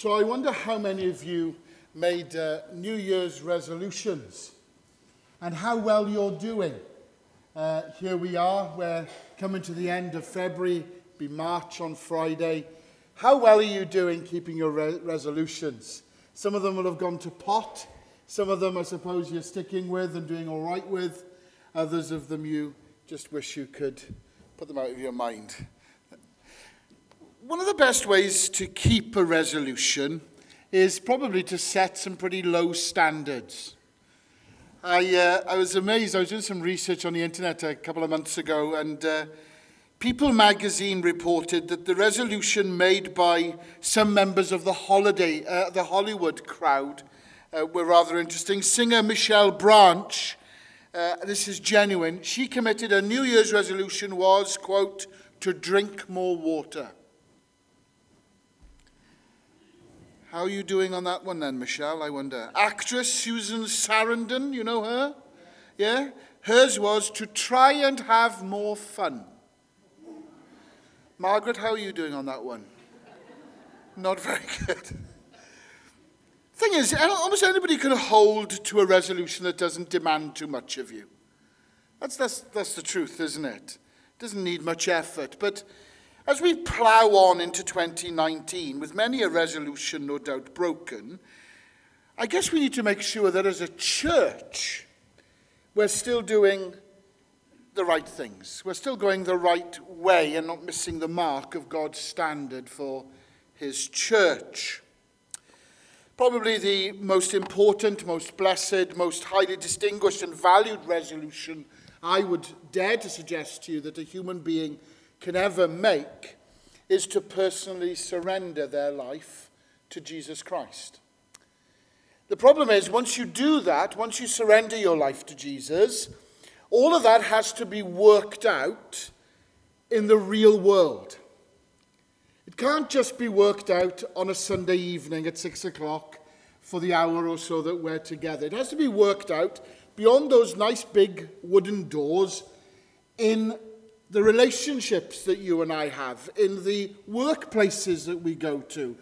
So I wonder how many of you made uh, New Year's resolutions and how well you're doing. Uh, here we are, we're coming to the end of February, be March on Friday. How well are you doing keeping your re- resolutions? Some of them will have gone to pot, some of them I suppose you're sticking with and doing all right with, others of them you just wish you could put them out of your mind. One of the best ways to keep a resolution is probably to set some pretty low standards. I, uh, I was amazed. I was doing some research on the internet a couple of months ago, and uh, People magazine reported that the resolution made by some members of the holiday, uh, the Hollywood crowd, uh, were rather interesting. Singer Michelle Branch, uh, this is genuine. She committed a New Year's resolution was, quote, to drink more water. How are you doing on that one then, Michelle? I wonder. Actress Susan Sarandon, you know her? Yeah? Hers was to try and have more fun. Margaret, how are you doing on that one? Not very good. Thing is, almost anybody can hold to a resolution that doesn't demand too much of you. That's, that's, that's the truth, isn't it? It doesn't need much effort. But as we plough on into 2019, with many a resolution no doubt broken, I guess we need to make sure that as a church, we're still doing the right things. We're still going the right way and not missing the mark of God's standard for his church. Probably the most important, most blessed, most highly distinguished and valued resolution I would dare to suggest to you that a human being can ever make is to personally surrender their life to Jesus Christ. The problem is, once you do that, once you surrender your life to Jesus, all of that has to be worked out in the real world. It can't just be worked out on a Sunday evening at six o'clock for the hour or so that we're together. It has to be worked out beyond those nice big wooden doors in the relationships that you and I have, in the workplaces that we go to,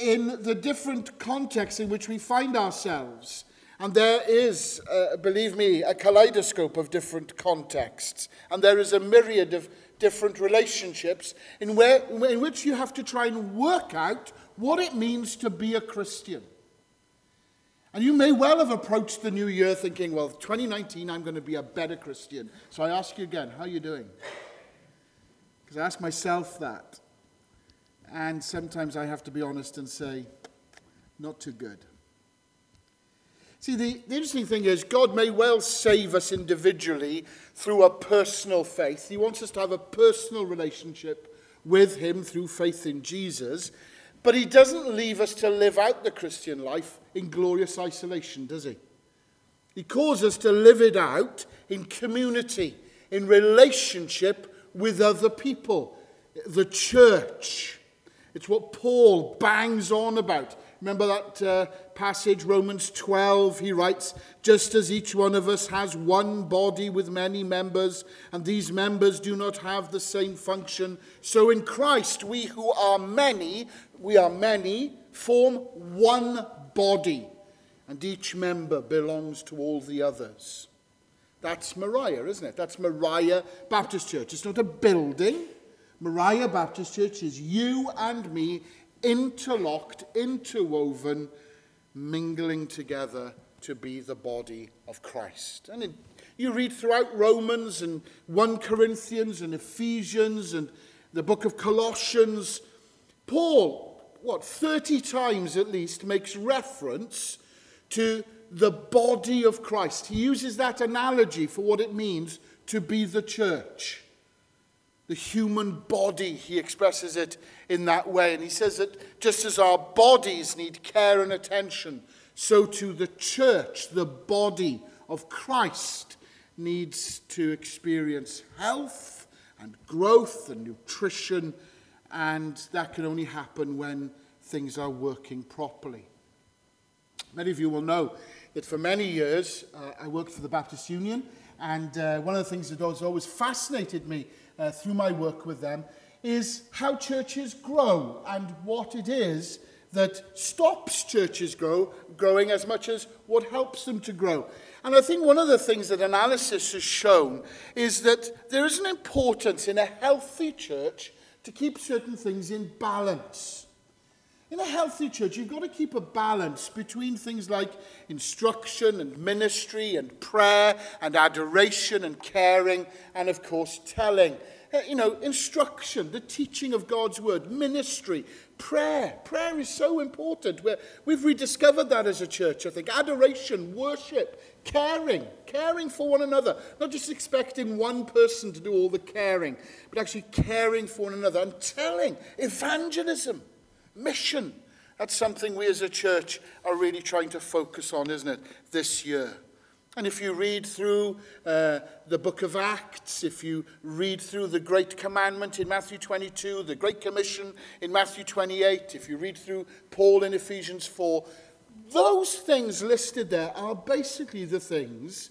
in the different contexts in which we find ourselves. And there is, uh, believe me, a kaleidoscope of different contexts. And there is a myriad of different relationships in, where, in which you have to try and work out what it means to be a Christian. And you may well have approached the new year thinking, well, 2019, I'm going to be a better Christian. So I ask you again, how are you doing? Because I ask myself that. And sometimes I have to be honest and say, not too good. See, the, the interesting thing is, God may well save us individually through a personal faith. He wants us to have a personal relationship with Him through faith in Jesus. But He doesn't leave us to live out the Christian life in glorious isolation, does he? He calls us to live it out in community, in relationship with other people, the church. It's what Paul bangs on about. Remember that uh, passage, Romans 12? He writes, Just as each one of us has one body with many members, and these members do not have the same function, so in Christ we who are many, we are many, form one body, and each member belongs to all the others. That's Moriah, isn't it? That's Moriah Baptist Church. It's not a building. Moriah Baptist Church is you and me interlocked, interwoven, mingling together to be the body of Christ. And you read throughout Romans and 1 Corinthians and Ephesians and the book of Colossians, Paul what, 30 times at least, makes reference to the body of Christ. He uses that analogy for what it means to be the church. The human body, he expresses it in that way. And he says that just as our bodies need care and attention, so too the church, the body of Christ, needs to experience health and growth and nutrition and that can only happen when things are working properly. Many of you will know that for many years uh, I worked for the Baptist Union, and uh, one of the things that has always fascinated me uh, through my work with them is how churches grow and what it is that stops churches grow, growing as much as what helps them to grow. And I think one of the things that analysis has shown is that there is an importance in a healthy church to keep certain things in balance. In a healthy church, you've got to keep a balance between things like instruction and ministry and prayer and adoration and caring and, of course, telling. Uh, you know, instruction, the teaching of God's word, ministry, prayer. Prayer is so important. We're, we've rediscovered that as a church, I think. Adoration, worship, caring, caring for one another. Not just expecting one person to do all the caring, but actually caring for one another and telling, evangelism, mission. That's something we as a church are really trying to focus on, isn't it, this year. And if you read through uh, the book of Acts, if you read through the Great Commandment in Matthew 22, the Great Commission in Matthew 28, if you read through Paul in Ephesians 4, those things listed there are basically the things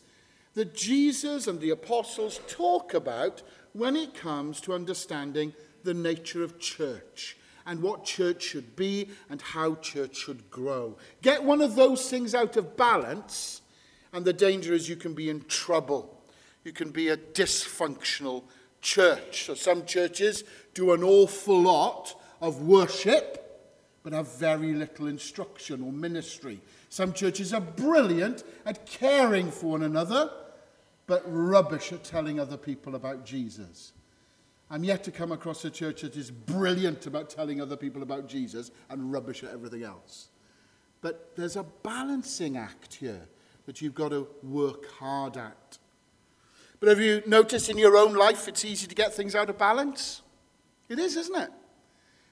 that Jesus and the apostles talk about when it comes to understanding the nature of church and what church should be and how church should grow. Get one of those things out of balance and the danger is you can be in trouble. You can be a dysfunctional church. So some churches do an awful lot of worship, but have very little instruction or ministry. Some churches are brilliant at caring for one another, but rubbish at telling other people about Jesus. I'm yet to come across a church that is brilliant about telling other people about Jesus and rubbish at everything else. But there's a balancing act here that you've got to work hard at. But have you noticed in your own life it's easy to get things out of balance? It is, isn't it?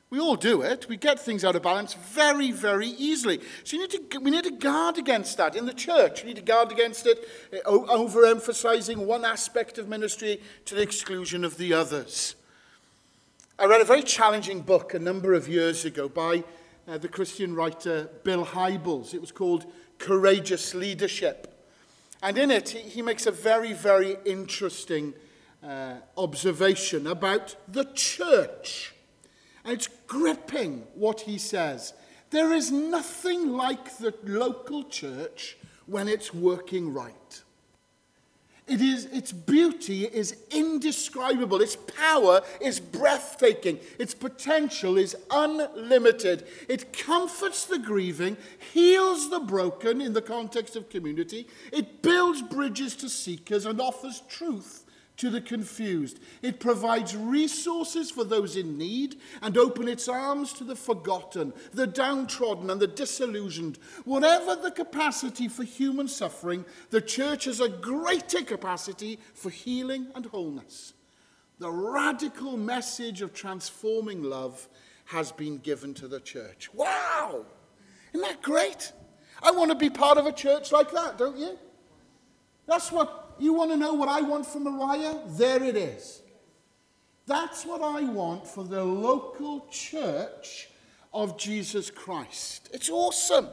We all do it. We get things out of balance very, very easily. So need to, we need to guard against that in the church. We need to guard against it, eh, overemphasizing one aspect of ministry to the exclusion of the others. I read a very challenging book a number of years ago by uh, the Christian writer Bill Hybels. It was called courageous leadership. And in it, he, makes a very, very interesting uh, observation about the church. It's gripping what he says. There is nothing like the local church when it's working right. It is, its beauty is indescribable. Its power is breathtaking. Its potential is unlimited. It comforts the grieving, heals the broken in the context of community. It builds bridges to seekers and offers truth to the confused. It provides resources for those in need and open its arms to the forgotten, the downtrodden and the disillusioned. Whatever the capacity for human suffering, the church has a greater capacity for healing and wholeness. The radical message of transforming love has been given to the church. Wow! Isn't that great? I want to be part of a church like that, don't you? That's what you want to know what I want for Moriah? There it is. That's what I want for the local church of Jesus Christ. It's awesome.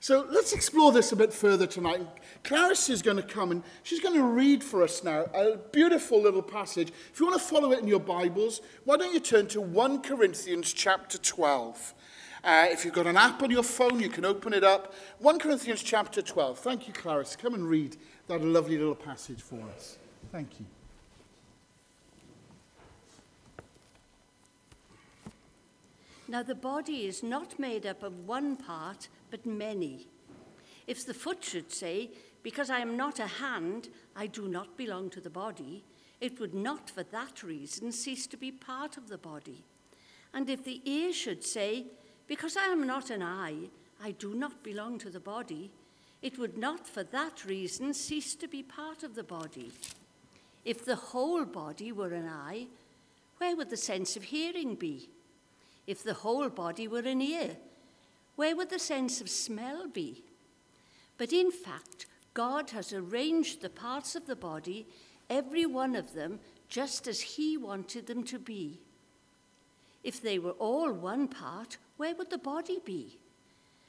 So let's explore this a bit further tonight. Clarice is going to come and she's going to read for us now a beautiful little passage. If you want to follow it in your Bibles, why don't you turn to 1 Corinthians chapter 12. Uh, if you've got an app on your phone, you can open it up. 1 Corinthians chapter 12. Thank you, Clarice. Come and read that lovely little passage for us. Thank you. Now, the body is not made up of one part, but many. If the foot should say, Because I am not a hand, I do not belong to the body, it would not for that reason cease to be part of the body. And if the ear should say, Because I am not an eye, I do not belong to the body, it would not for that reason cease to be part of the body. If the whole body were an eye, where would the sense of hearing be? If the whole body were an ear, where would the sense of smell be? But in fact, God has arranged the parts of the body, every one of them, just as He wanted them to be. If they were all one part, where would the body be?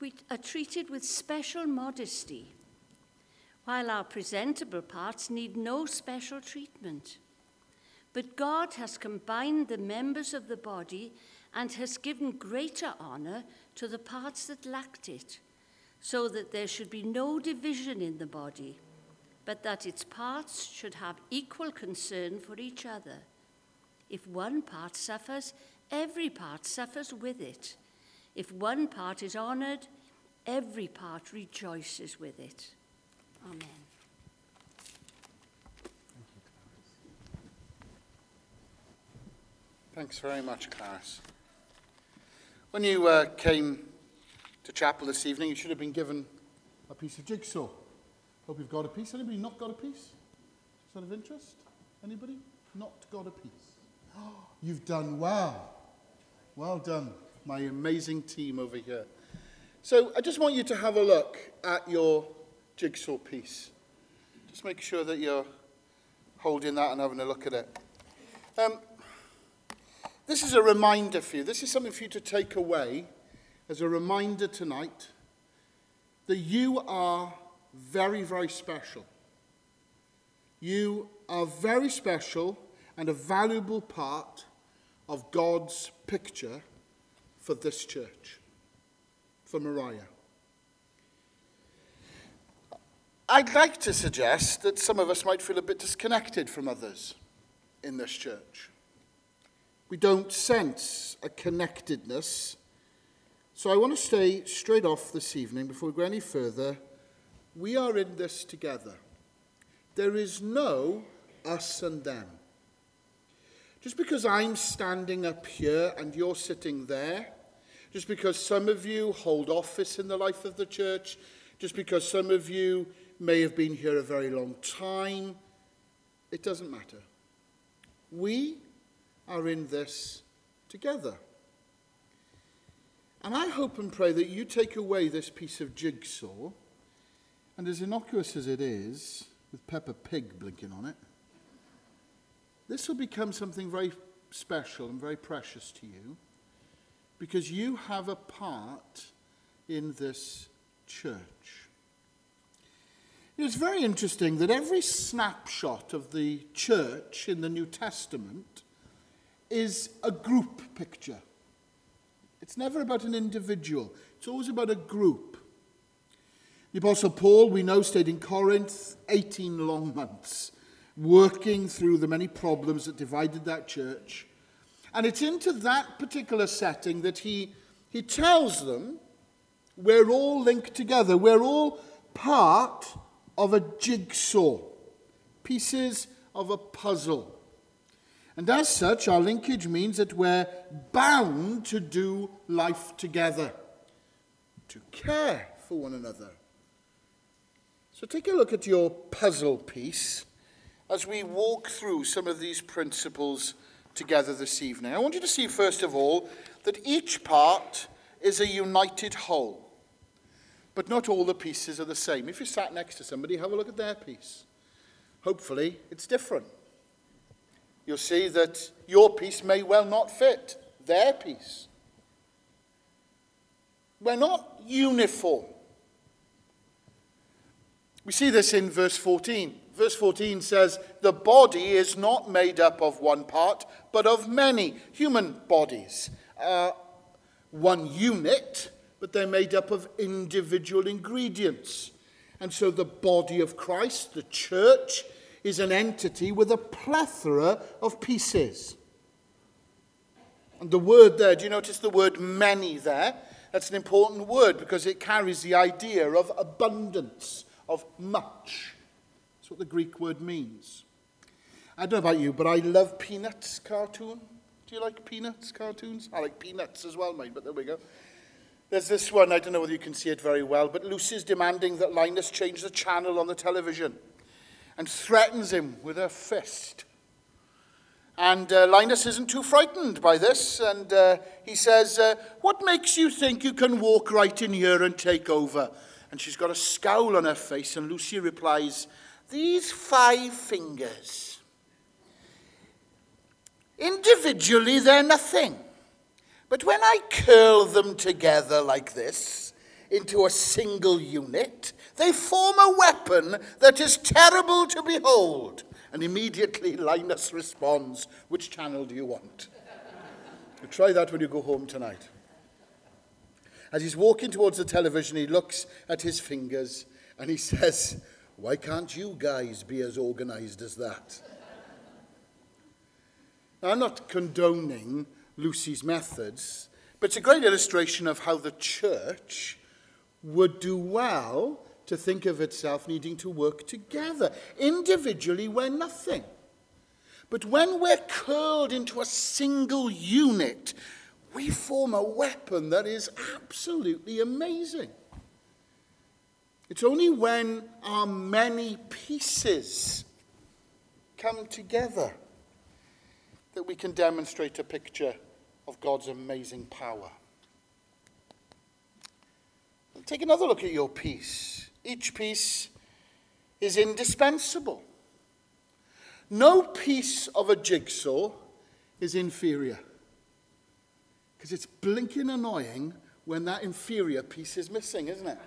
we are treated with special modesty, while our presentable parts need no special treatment. But God has combined the members of the body and has given greater honour to the parts that lacked it, so that there should be no division in the body, but that its parts should have equal concern for each other. If one part suffers, every part suffers with it. If one part is honoured, every part rejoices with it. Amen. Thanks very much, Clarice. When you uh, came to chapel this evening, you should have been given a piece of jigsaw. Hope you've got a piece. Anybody not got a piece? Is that of interest? Anybody not got a piece? You've done well. Well done, my amazing team over here. So I just want you to have a look at your jigsaw piece. Just make sure that you're holding that and having a look at it. Um, this is a reminder for you. This is something for you to take away as a reminder tonight that you are very, very special. You are very special and a valuable part of God's picture for this church, for Moriah. I'd like to suggest that some of us might feel a bit disconnected from others in this church. We don't sense a connectedness. So I want to say straight off this evening, before we go any further, we are in this together. There is no us and them. Just because I'm standing up here and you're sitting there, just because some of you hold office in the life of the church, just because some of you may have been here a very long time, it doesn't matter. We are in this together. And I hope and pray that you take away this piece of jigsaw, and as innocuous as it is, with Peppa Pig blinking on it, this will become something very special and very precious to you because you have a part in this church. It's very interesting that every snapshot of the church in the New Testament is a group picture. It's never about an individual, it's always about a group. The Apostle Paul, we know, stayed in Corinth 18 long months, working through the many problems that divided that church. And it's into that particular setting that he, he tells them we're all linked together, we're all part of a jigsaw, pieces of a puzzle. And as such, our linkage means that we're bound to do life together, to care for one another. So take a look at your puzzle piece as we walk through some of these principles together this evening. I want you to see, first of all, that each part is a united whole. But not all the pieces are the same. If you sat next to somebody, have a look at their piece. Hopefully, it's different you'll see that your piece may well not fit their piece. We're not uniform. We see this in verse 14. Verse 14 says, The body is not made up of one part, but of many. Human bodies are one unit, but they're made up of individual ingredients. And so the body of Christ, the church, is an entity with a plethora of pieces. And the word there, do you notice the word many there? That's an important word because it carries the idea of abundance, of much. That's what the Greek word means. I don't know about you, but I love Peanuts cartoon. Do you like Peanuts cartoons? I like Peanuts as well, mate, but there we go. There's this one, I don't know whether you can see it very well, but Lucy's demanding that Linus change the channel on the television and threatens him with her fist. And uh, Linus isn't too frightened by this, and uh, he says, uh, What makes you think you can walk right in here and take over? And she's got a scowl on her face, and Lucy replies, These five fingers. Individually, they're nothing. But when I curl them together like this, into a single unit, they form a weapon that is terrible to behold. And immediately Linus responds, Which channel do you want? You try that when you go home tonight. As he's walking towards the television, he looks at his fingers and he says, Why can't you guys be as organized as that? Now, I'm not condoning Lucy's methods, but it's a great illustration of how the church would do well to think of itself needing to work together. Individually, we're nothing. But when we're curled into a single unit, we form a weapon that is absolutely amazing. It's only when our many pieces come together that we can demonstrate a picture of God's amazing power. Take another look at your piece. Each piece is indispensable. No piece of a jigsaw is inferior. Because it's blinking annoying when that inferior piece is missing, isn't it?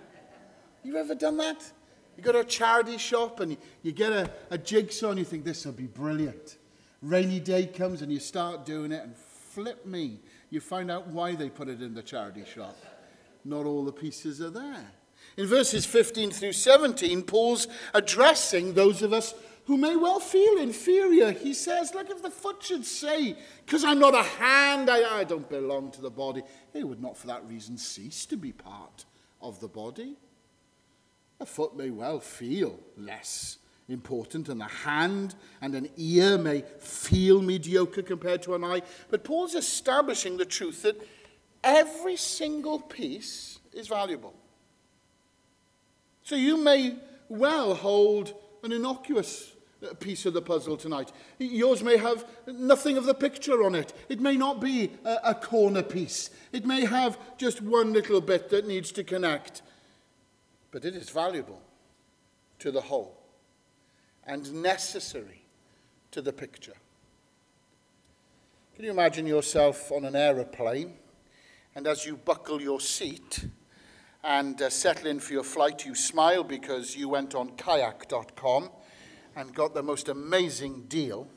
You ever done that? You go to a charity shop and you, get a, a jigsaw and you think this will be brilliant. Rainy day comes and you start doing it and flip me. You find out why they put it in the charity shop. Not all the pieces are there. In verses 15 through 17, Paul's addressing those of us who may well feel inferior. He says, Look, if the foot should say, Because I'm not a hand, I, I don't belong to the body, it would not for that reason cease to be part of the body. A foot may well feel less important, and a hand and an ear may feel mediocre compared to an eye. But Paul's establishing the truth that every single piece is valuable. So you may well hold an innocuous uh, piece of the puzzle tonight. Yours may have nothing of the picture on it. It may not be a, a, corner piece. It may have just one little bit that needs to connect. But it is valuable to the whole and necessary to the picture. Can you imagine yourself on an aeroplane and as you buckle your seat, and uh, settle in for your flight, you smile because you went on kayak.com and got the most amazing deal.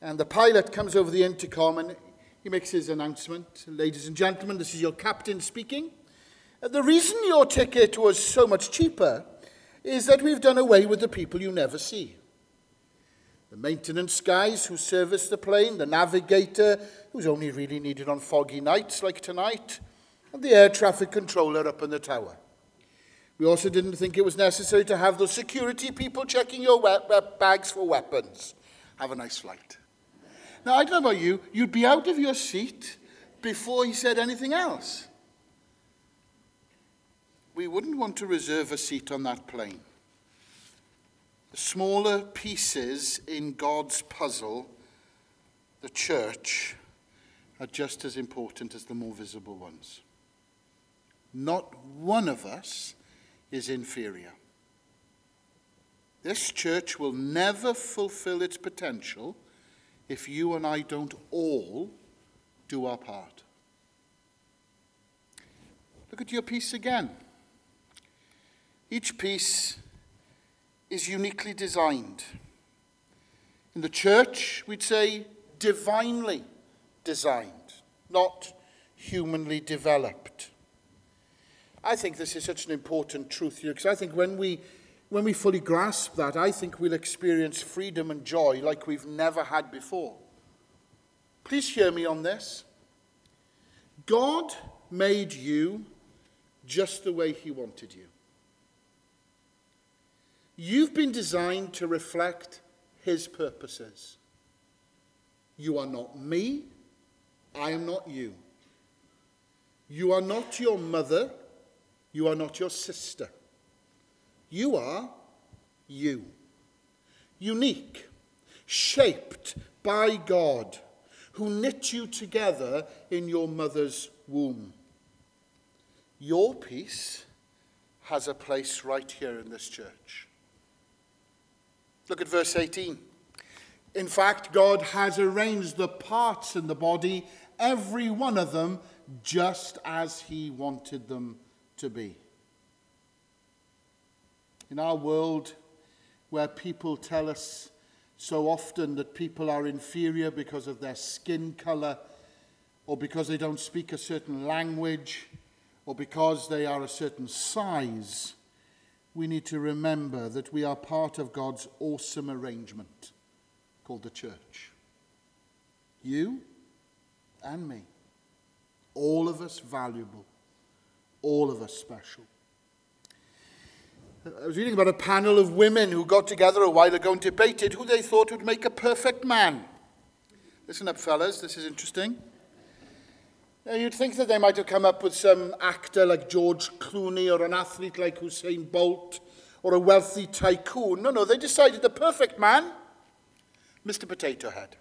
And the pilot comes over the intercom and he makes his announcement Ladies and gentlemen, this is your captain speaking. The reason your ticket was so much cheaper is that we've done away with the people you never see. The maintenance guys who service the plane, the navigator who's only really needed on foggy nights like tonight, and the air traffic controller up in the tower. We also didn't think it was necessary to have those security people checking your bags for weapons. Have a nice flight. Now, I don't know about you, you'd be out of your seat before he said anything else. We wouldn't want to reserve a seat on that plane. The smaller pieces in God's puzzle, the church, are just as important as the more visible ones. Not one of us is inferior. This church will never fulfill its potential if you and I don't all do our part. Look at your piece again. Each piece is uniquely designed. In the church, we'd say divinely designed, not humanly developed. I think this is such an important truth here because I think when we, when we fully grasp that, I think we'll experience freedom and joy like we've never had before. Please hear me on this. God made you just the way He wanted you. You've been designed to reflect His purposes. You are not me. I am not you. You are not your mother. You are not your sister. You are you. Unique. shaped by God, who knit you together in your mother's womb. Your piece has a place right here in this church. Look at verse 18. In fact, God has arranged the parts in the body, every one of them, just as He wanted them to be. In our world, where people tell us so often that people are inferior because of their skin color, or because they don't speak a certain language, or because they are a certain size, we need to remember that we are part of God's awesome arrangement called the church. You and me. All of us valuable. All of us special. I was reading about a panel of women who got together a while ago and debated who they thought would make a perfect man. Listen up, fellas, this is interesting. Now, you'd think that they might have come up with some actor like George Clooney or an athlete like Usain Bolt or a wealthy tycoon. No, no, they decided the perfect man, Mr. Potato Head.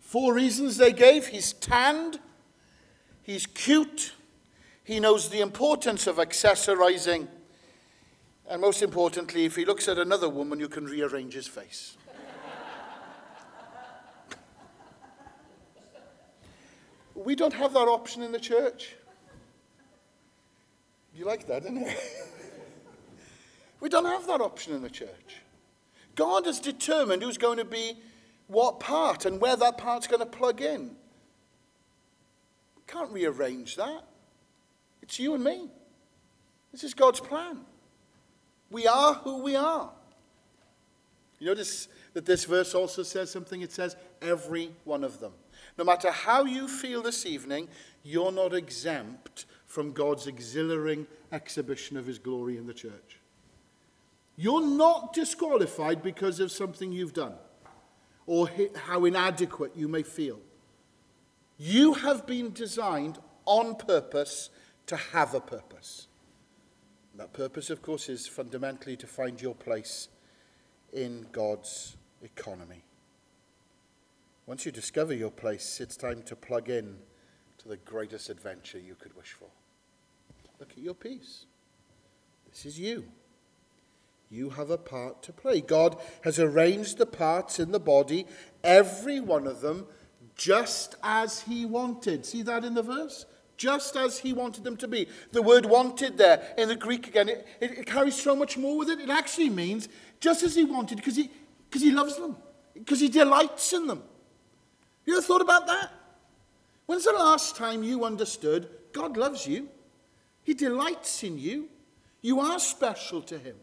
Four reasons they gave he's tanned, he's cute, he knows the importance of accessorizing, and most importantly, if he looks at another woman, you can rearrange his face. We don't have that option in the church. You like that, didn't you? we don't have that option in the church. God has determined who's going to be what part and where that part's going to plug in. We can't rearrange that. It's you and me. This is God's plan. We are who we are. You notice that this verse also says something. It says, every one of them. No matter how you feel this evening, you're not exempt from God's exhilarating exhibition of his glory in the church. You're not disqualified because of something you've done or how inadequate you may feel. You have been designed on purpose to have a purpose. And that purpose, of course, is fundamentally to find your place in God's economy. Once you discover your place, it's time to plug in to the greatest adventure you could wish for. Look at your piece. This is you. You have a part to play. God has arranged the parts in the body, every one of them, just as He wanted. See that in the verse? Just as He wanted them to be. The word wanted there in the Greek again, it, it, it carries so much more with it. It actually means just as He wanted, because he, cause he loves them, because He delights in them. You ever thought about that? When's the last time you understood God loves you? He delights in you. You are special to Him.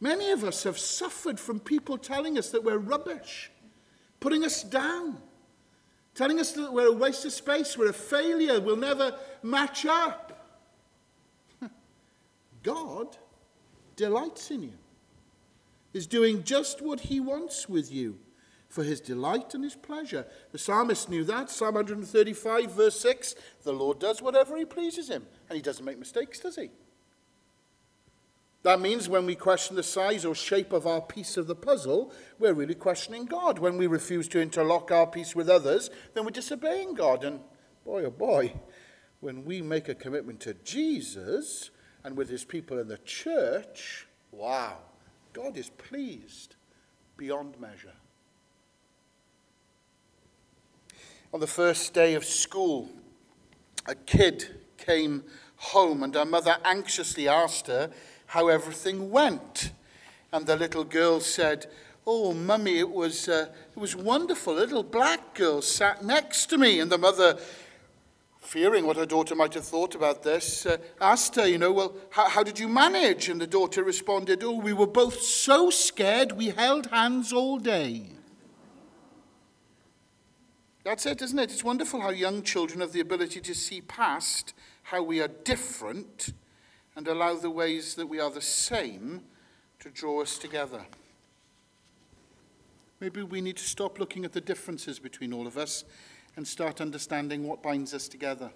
Many of us have suffered from people telling us that we're rubbish, putting us down, telling us that we're a waste of space, we're a failure, we'll never match up. God delights in you, is doing just what He wants with you for his delight and his pleasure. The psalmist knew that. Psalm 135, verse 6 The Lord does whatever he pleases him, and he doesn't make mistakes, does he? That means when we question the size or shape of our piece of the puzzle, we're really questioning God. When we refuse to interlock our piece with others, then we're disobeying God. And boy, oh boy, when we make a commitment to Jesus and with his people in the church, wow, God is pleased beyond measure. On the first day of school, a kid came home, and her mother anxiously asked her how everything went. And the little girl said, Oh, mummy, it was, uh, it was wonderful. A little black girl sat next to me. And the mother, fearing what her daughter might have thought about this, uh, asked her, You know, well, how, how did you manage? And the daughter responded, Oh, we were both so scared we held hands all day. That's it, isn't it? It's wonderful how young children have the ability to see past how we are different and allow the ways that we are the same to draw us together. Maybe we need to stop looking at the differences between all of us and start understanding what binds us together.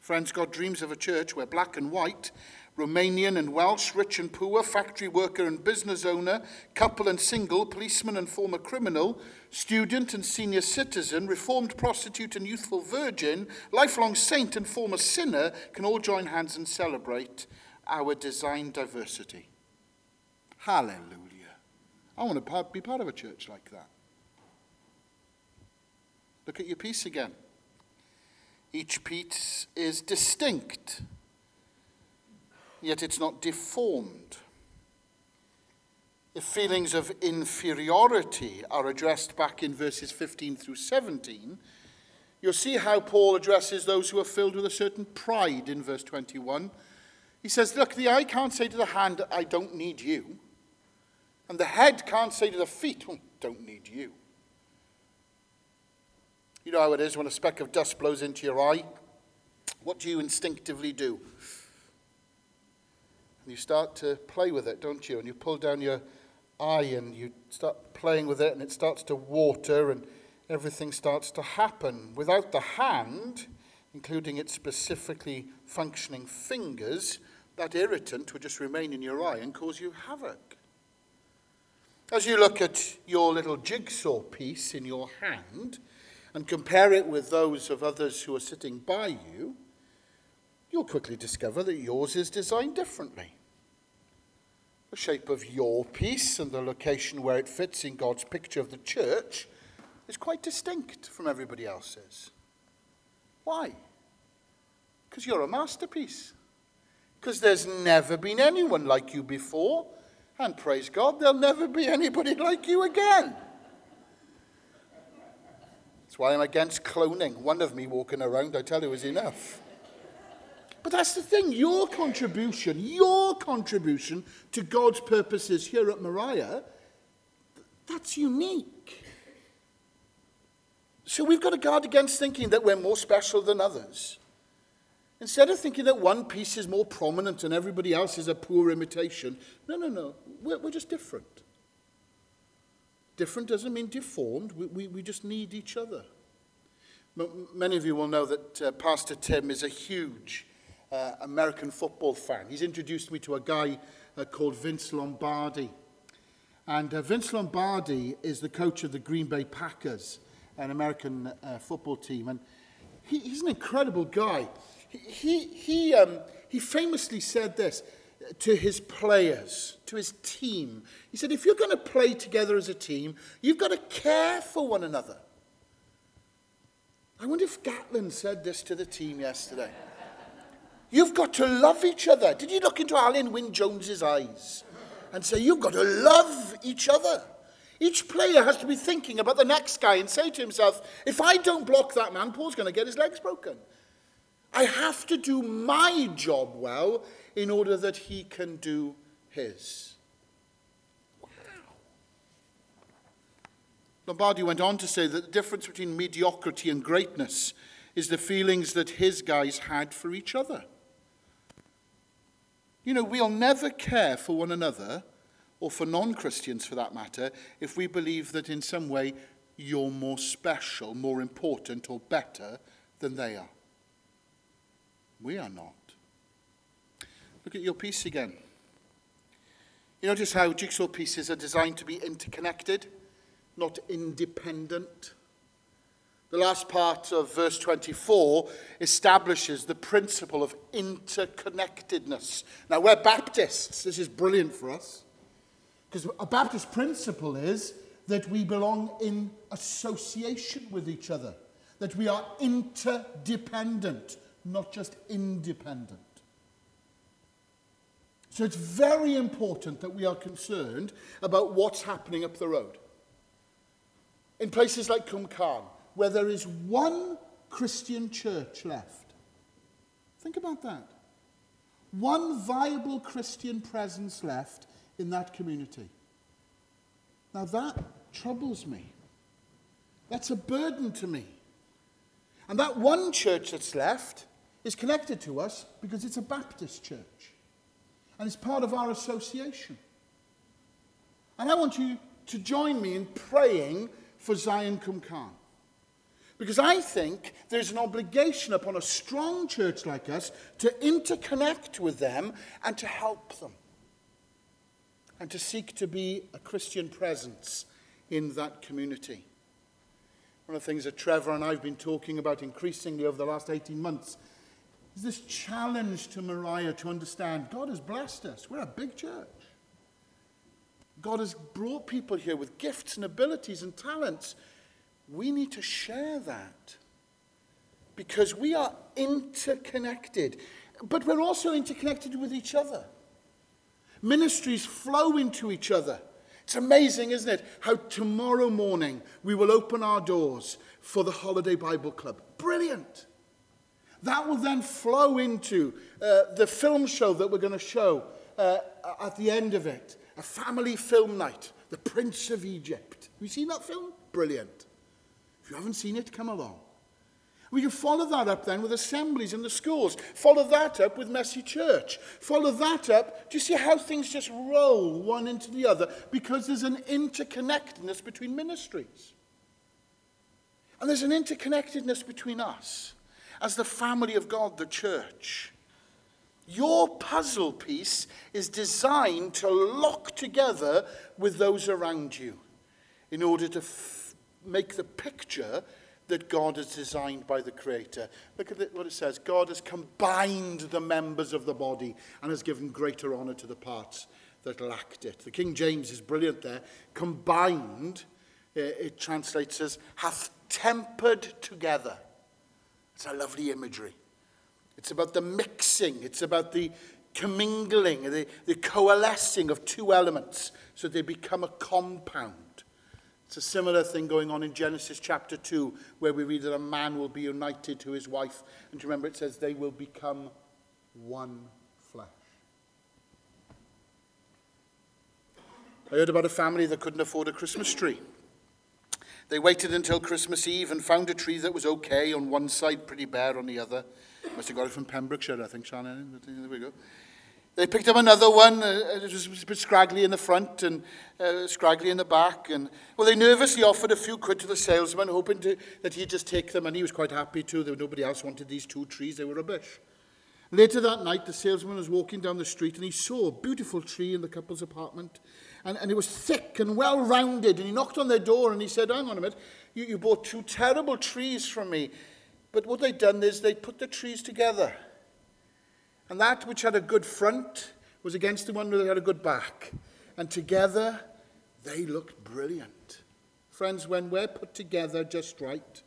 Friends, God dreams of a church where black and white Romanian and Welsh, rich and poor, factory worker and business owner, couple and single, policeman and former criminal, student and senior citizen, reformed prostitute and youthful virgin, lifelong saint and former sinner can all join hands and celebrate our design diversity. Hallelujah. I want to be part of a church like that. Look at your piece again. Each piece is distinct, yet it's not deformed. If feelings of inferiority are addressed back in verses 15 through 17, you'll see how Paul addresses those who are filled with a certain pride in verse 21. He says, Look, the eye can't say to the hand, I don't need you. And the head can't say to the feet, don't need you. You know how it is when a speck of dust blows into your eye? What do you instinctively do? You start to play with it, don't you? And you pull down your eye and you start playing with it and it starts to water and everything starts to happen. Without the hand, including its specifically functioning fingers, that irritant would just remain in your eye and cause you havoc. As you look at your little jigsaw piece in your hand and compare it with those of others who are sitting by you, you'll quickly discover that yours is designed differently. The shape of your piece and the location where it fits in God's picture of the church is quite distinct from everybody else's. Why? Because you're a masterpiece. Because there's never been anyone like you before and praise God, there'll never be anybody like you again. That's why I'm against cloning. One of me walking around, I tell you, is enough. But that's the thing your contribution, your contribution to God's purposes here at Moriah, that's unique. So we've got to guard against thinking that we're more special than others. Instead of thinking that one piece is more prominent and everybody else is a poor imitation, no, no, no. We're, we're just different. Different doesn't mean deformed. We, we, we just need each other. Many of you will know that uh, Pastor Tim is a huge uh, American football fan. He's introduced me to a guy uh, called Vince Lombardi. And uh, Vince Lombardi is the coach of the Green Bay Packers, an American uh, football team. And he, he's an incredible guy. He, he, um, he famously said this to his players, to his team. He said, if you're going to play together as a team, you've got to care for one another. I wonder if Gatland said this to the team yesterday. You've got to love each other. Did you look into Alun Wyn Jones's eyes and say, You've got to love each other? Each player has to be thinking about the next guy and say to himself, If I don't block that man, Paul's going to get his legs broken. I have to do my job well in order that he can do his. Lombardi went on to say that the difference between mediocrity and greatness is the feelings that his guys had for each other. You know, we'll never care for one another, or for non Christians for that matter, if we believe that in some way you're more special, more important, or better than they are. We are not. Look at your piece again. You notice how jigsaw pieces are designed to be interconnected, not independent. The last part of verse 24 establishes the principle of interconnectedness. Now, we're Baptists. This is brilliant for us. Because a Baptist principle is that we belong in association with each other, that we are interdependent, not just independent. So it's very important that we are concerned about what's happening up the road. In places like Cwmcarn, where there is one Christian church left. Think about that. One viable Christian presence left in that community. Now that troubles me. That's a burden to me. And that one church that's left is connected to us because it's a Baptist church. And it's part of our association. And I want you to join me in praying for Zion Cwmcarn. Because I think there's an obligation upon a strong church like us to interconnect with them and to help them. And to seek to be a Christian presence in that community. One of the things that Trevor and I have been talking about increasingly over the last 18 months is this challenge to Moriah to understand God has blessed us. We're a big church. God has brought people here with gifts and abilities and talents we need to share that because we are interconnected. But we're also interconnected with each other. Ministries flow into each other. It's amazing, isn't it? How tomorrow morning we will open our doors for the Holiday Bible Club. Brilliant. That will then flow into uh, the film show that we're going to show uh, at the end of it a family film night, The Prince of Egypt. Have you seen that film? Brilliant. You haven't seen it, come along. We can follow that up then with assemblies in the schools. Follow that up with Messy Church. Follow that up. Do you see how things just roll one into the other? Because there's an interconnectedness between ministries. And there's an interconnectedness between us as the family of God, the church. Your puzzle piece is designed to lock together with those around you in order to make the picture that God has designed by the Creator. Look at what it says God has combined the members of the body and has given greater honour to the parts that lacked it. The King James is brilliant there. Combined, uh, it translates as hath tempered together. It's a lovely imagery. It's about the mixing, it's about the commingling, the, the coalescing of two elements so they become a compound. It's a similar thing going on in Genesis chapter 2, where we read that a man will be united to his wife. And remember, it says they will become one flesh. I heard about a family that couldn't afford a Christmas tree. They waited until Christmas Eve and found a tree that was okay on one side, pretty bare on the other. Must have got it from Pembrokeshire, I think, Shannon. There we go. They picked up another one. Uh, it was a bit scraggly in the front and uh, scraggly in the back. And well, they nervously offered a few quid to the salesman, hoping to, that he'd just take them. And he was quite happy too. That nobody else wanted these two trees. They were rubbish. Later that night, the salesman was walking down the street and he saw a beautiful tree in the couple's apartment. And, and it was thick and well rounded. And he knocked on their door and he said, Hang on a minute, you, you bought two terrible trees from me. But what they'd done is they put the trees together. And that which had a good front was against the one that had a good back. And together, they looked brilliant. Friends, when we're put together just right,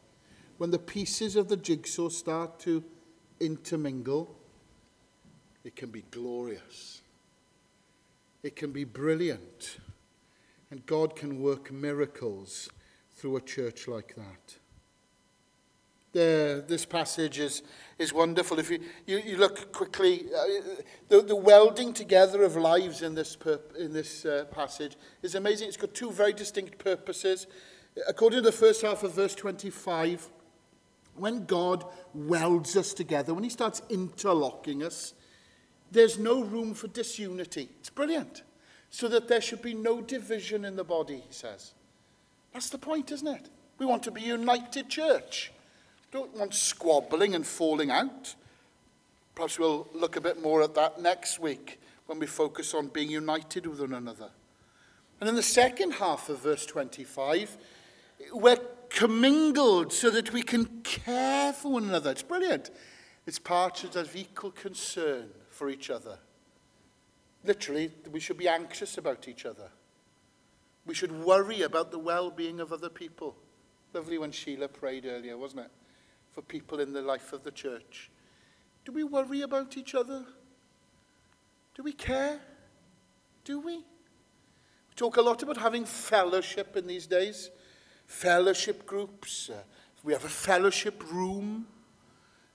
when the pieces of the jigsaw start to intermingle, it can be glorious. It can be brilliant. And God can work miracles through a church like that. This passage is, is wonderful. If you, you, you look quickly, uh, the, the welding together of lives in this, perp, in this uh, passage is amazing. It's got two very distinct purposes. According to the first half of verse 25, when God welds us together, when he starts interlocking us, there's no room for disunity. It's brilliant. So that there should be no division in the body, he says. That's the point, isn't it? We want to be a united church. Don't want squabbling and falling out. Perhaps we'll look a bit more at that next week when we focus on being united with one another. And in the second half of verse 25, we're commingled so that we can care for one another. It's brilliant. It's part of equal concern for each other. Literally, we should be anxious about each other. We should worry about the well being of other people. Lovely when Sheila prayed earlier, wasn't it? For people in the life of the church? Do we worry about each other? Do we care? Do we? We talk a lot about having fellowship in these days, fellowship groups. Uh, we have a fellowship room.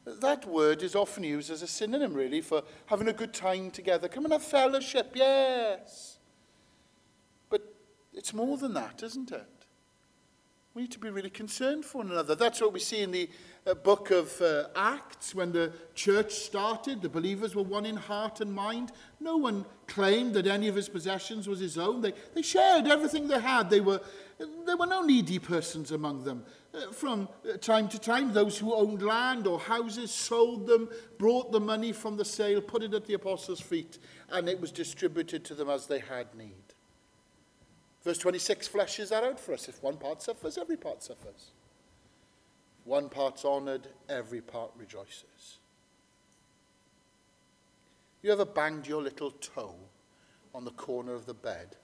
That word is often used as a synonym, really, for having a good time together. Come and have fellowship, yes. But it's more than that, isn't it? We need to be really concerned for one another. That's what we see in the book of uh, Acts when the church started. The believers were one in heart and mind. No one claimed that any of his possessions was his own. They, they shared everything they had. They were, there were no needy persons among them. Uh, from uh, time to time, those who owned land or houses sold them, brought the money from the sale, put it at the apostles' feet, and it was distributed to them as they had need. Verse 26 fleshes that out for us. If one part suffers, every part suffers. One part's honoured, every part rejoices. You ever banged your little toe on the corner of the bed?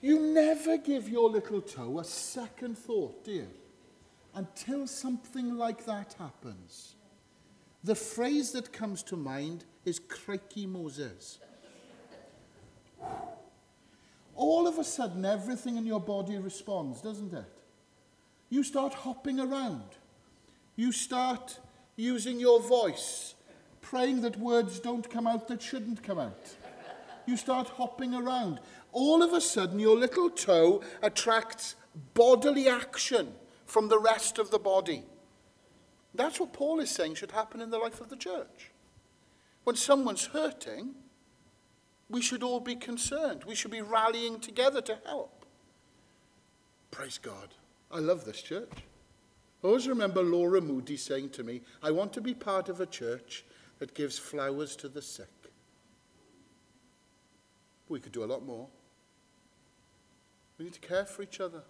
You never give your little toe a second thought, you? Until something like that happens. The phrase that comes to mind is crikey Moses all of a sudden everything in your body responds, doesn't it? You start hopping around. You start using your voice, praying that words don't come out that shouldn't come out. You start hopping around. All of a sudden, your little toe attracts bodily action from the rest of the body. That's what Paul is saying should happen in the life of the church. When someone's hurting, we should all be concerned. We should be rallying together to help. Praise God. I love this church. I always remember Laura Moody saying to me, I want to be part of a church that gives flowers to the sick. We could do a lot more. We need to care for each other,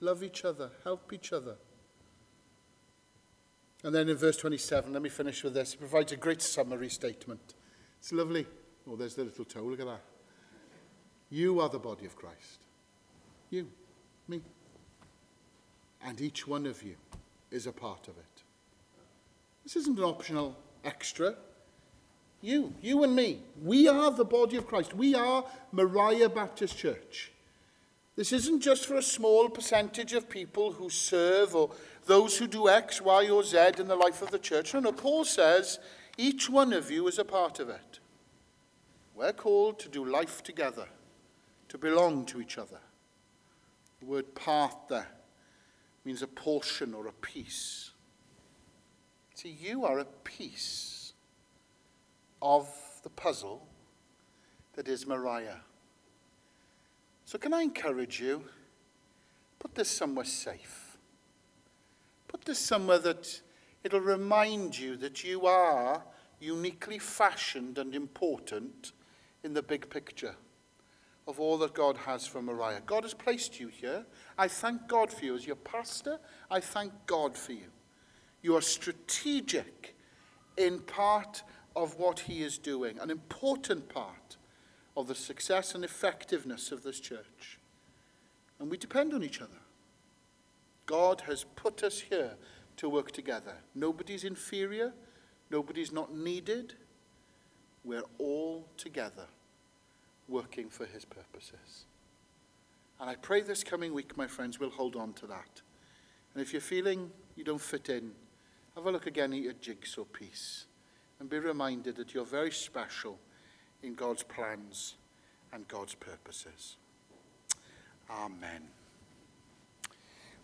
love each other, help each other. And then in verse 27, let me finish with this. It provides a great summary statement. It's lovely. Oh, there's the little toe. Look at that. You are the body of Christ. You, me. And each one of you is a part of it. This isn't an optional extra. You, you and me, we are the body of Christ. We are Moriah Baptist Church. This isn't just for a small percentage of people who serve or those who do X, Y, or Z in the life of the church. No, no, Paul says each one of you is a part of it. We're called to do life together, to belong to each other. The word part there means a portion or a piece. See, you are a piece of the puzzle that is Moriah. So, can I encourage you? Put this somewhere safe. Put this somewhere that it'll remind you that you are uniquely fashioned and important in the big picture of all that God has for Moriah. God has placed you here. I thank God for you. As your pastor, I thank God for you. You are strategic in part of what He is doing, an important part of the success and effectiveness of this church. And we depend on each other. God has put us here to work together. Nobody's inferior, nobody's not needed. We're all together working for his purposes. And I pray this coming week, my friends, we'll hold on to that. And if you're feeling you don't fit in, have a look again at your jigsaw piece and be reminded that you're very special in God's plans and God's purposes. Amen.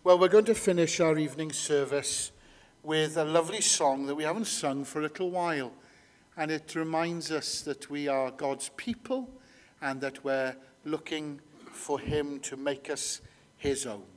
Well, we're going to finish our evening service with a lovely song that we haven't sung for a little while. And it reminds us that we are God's people and that we're looking for Him to make us His own.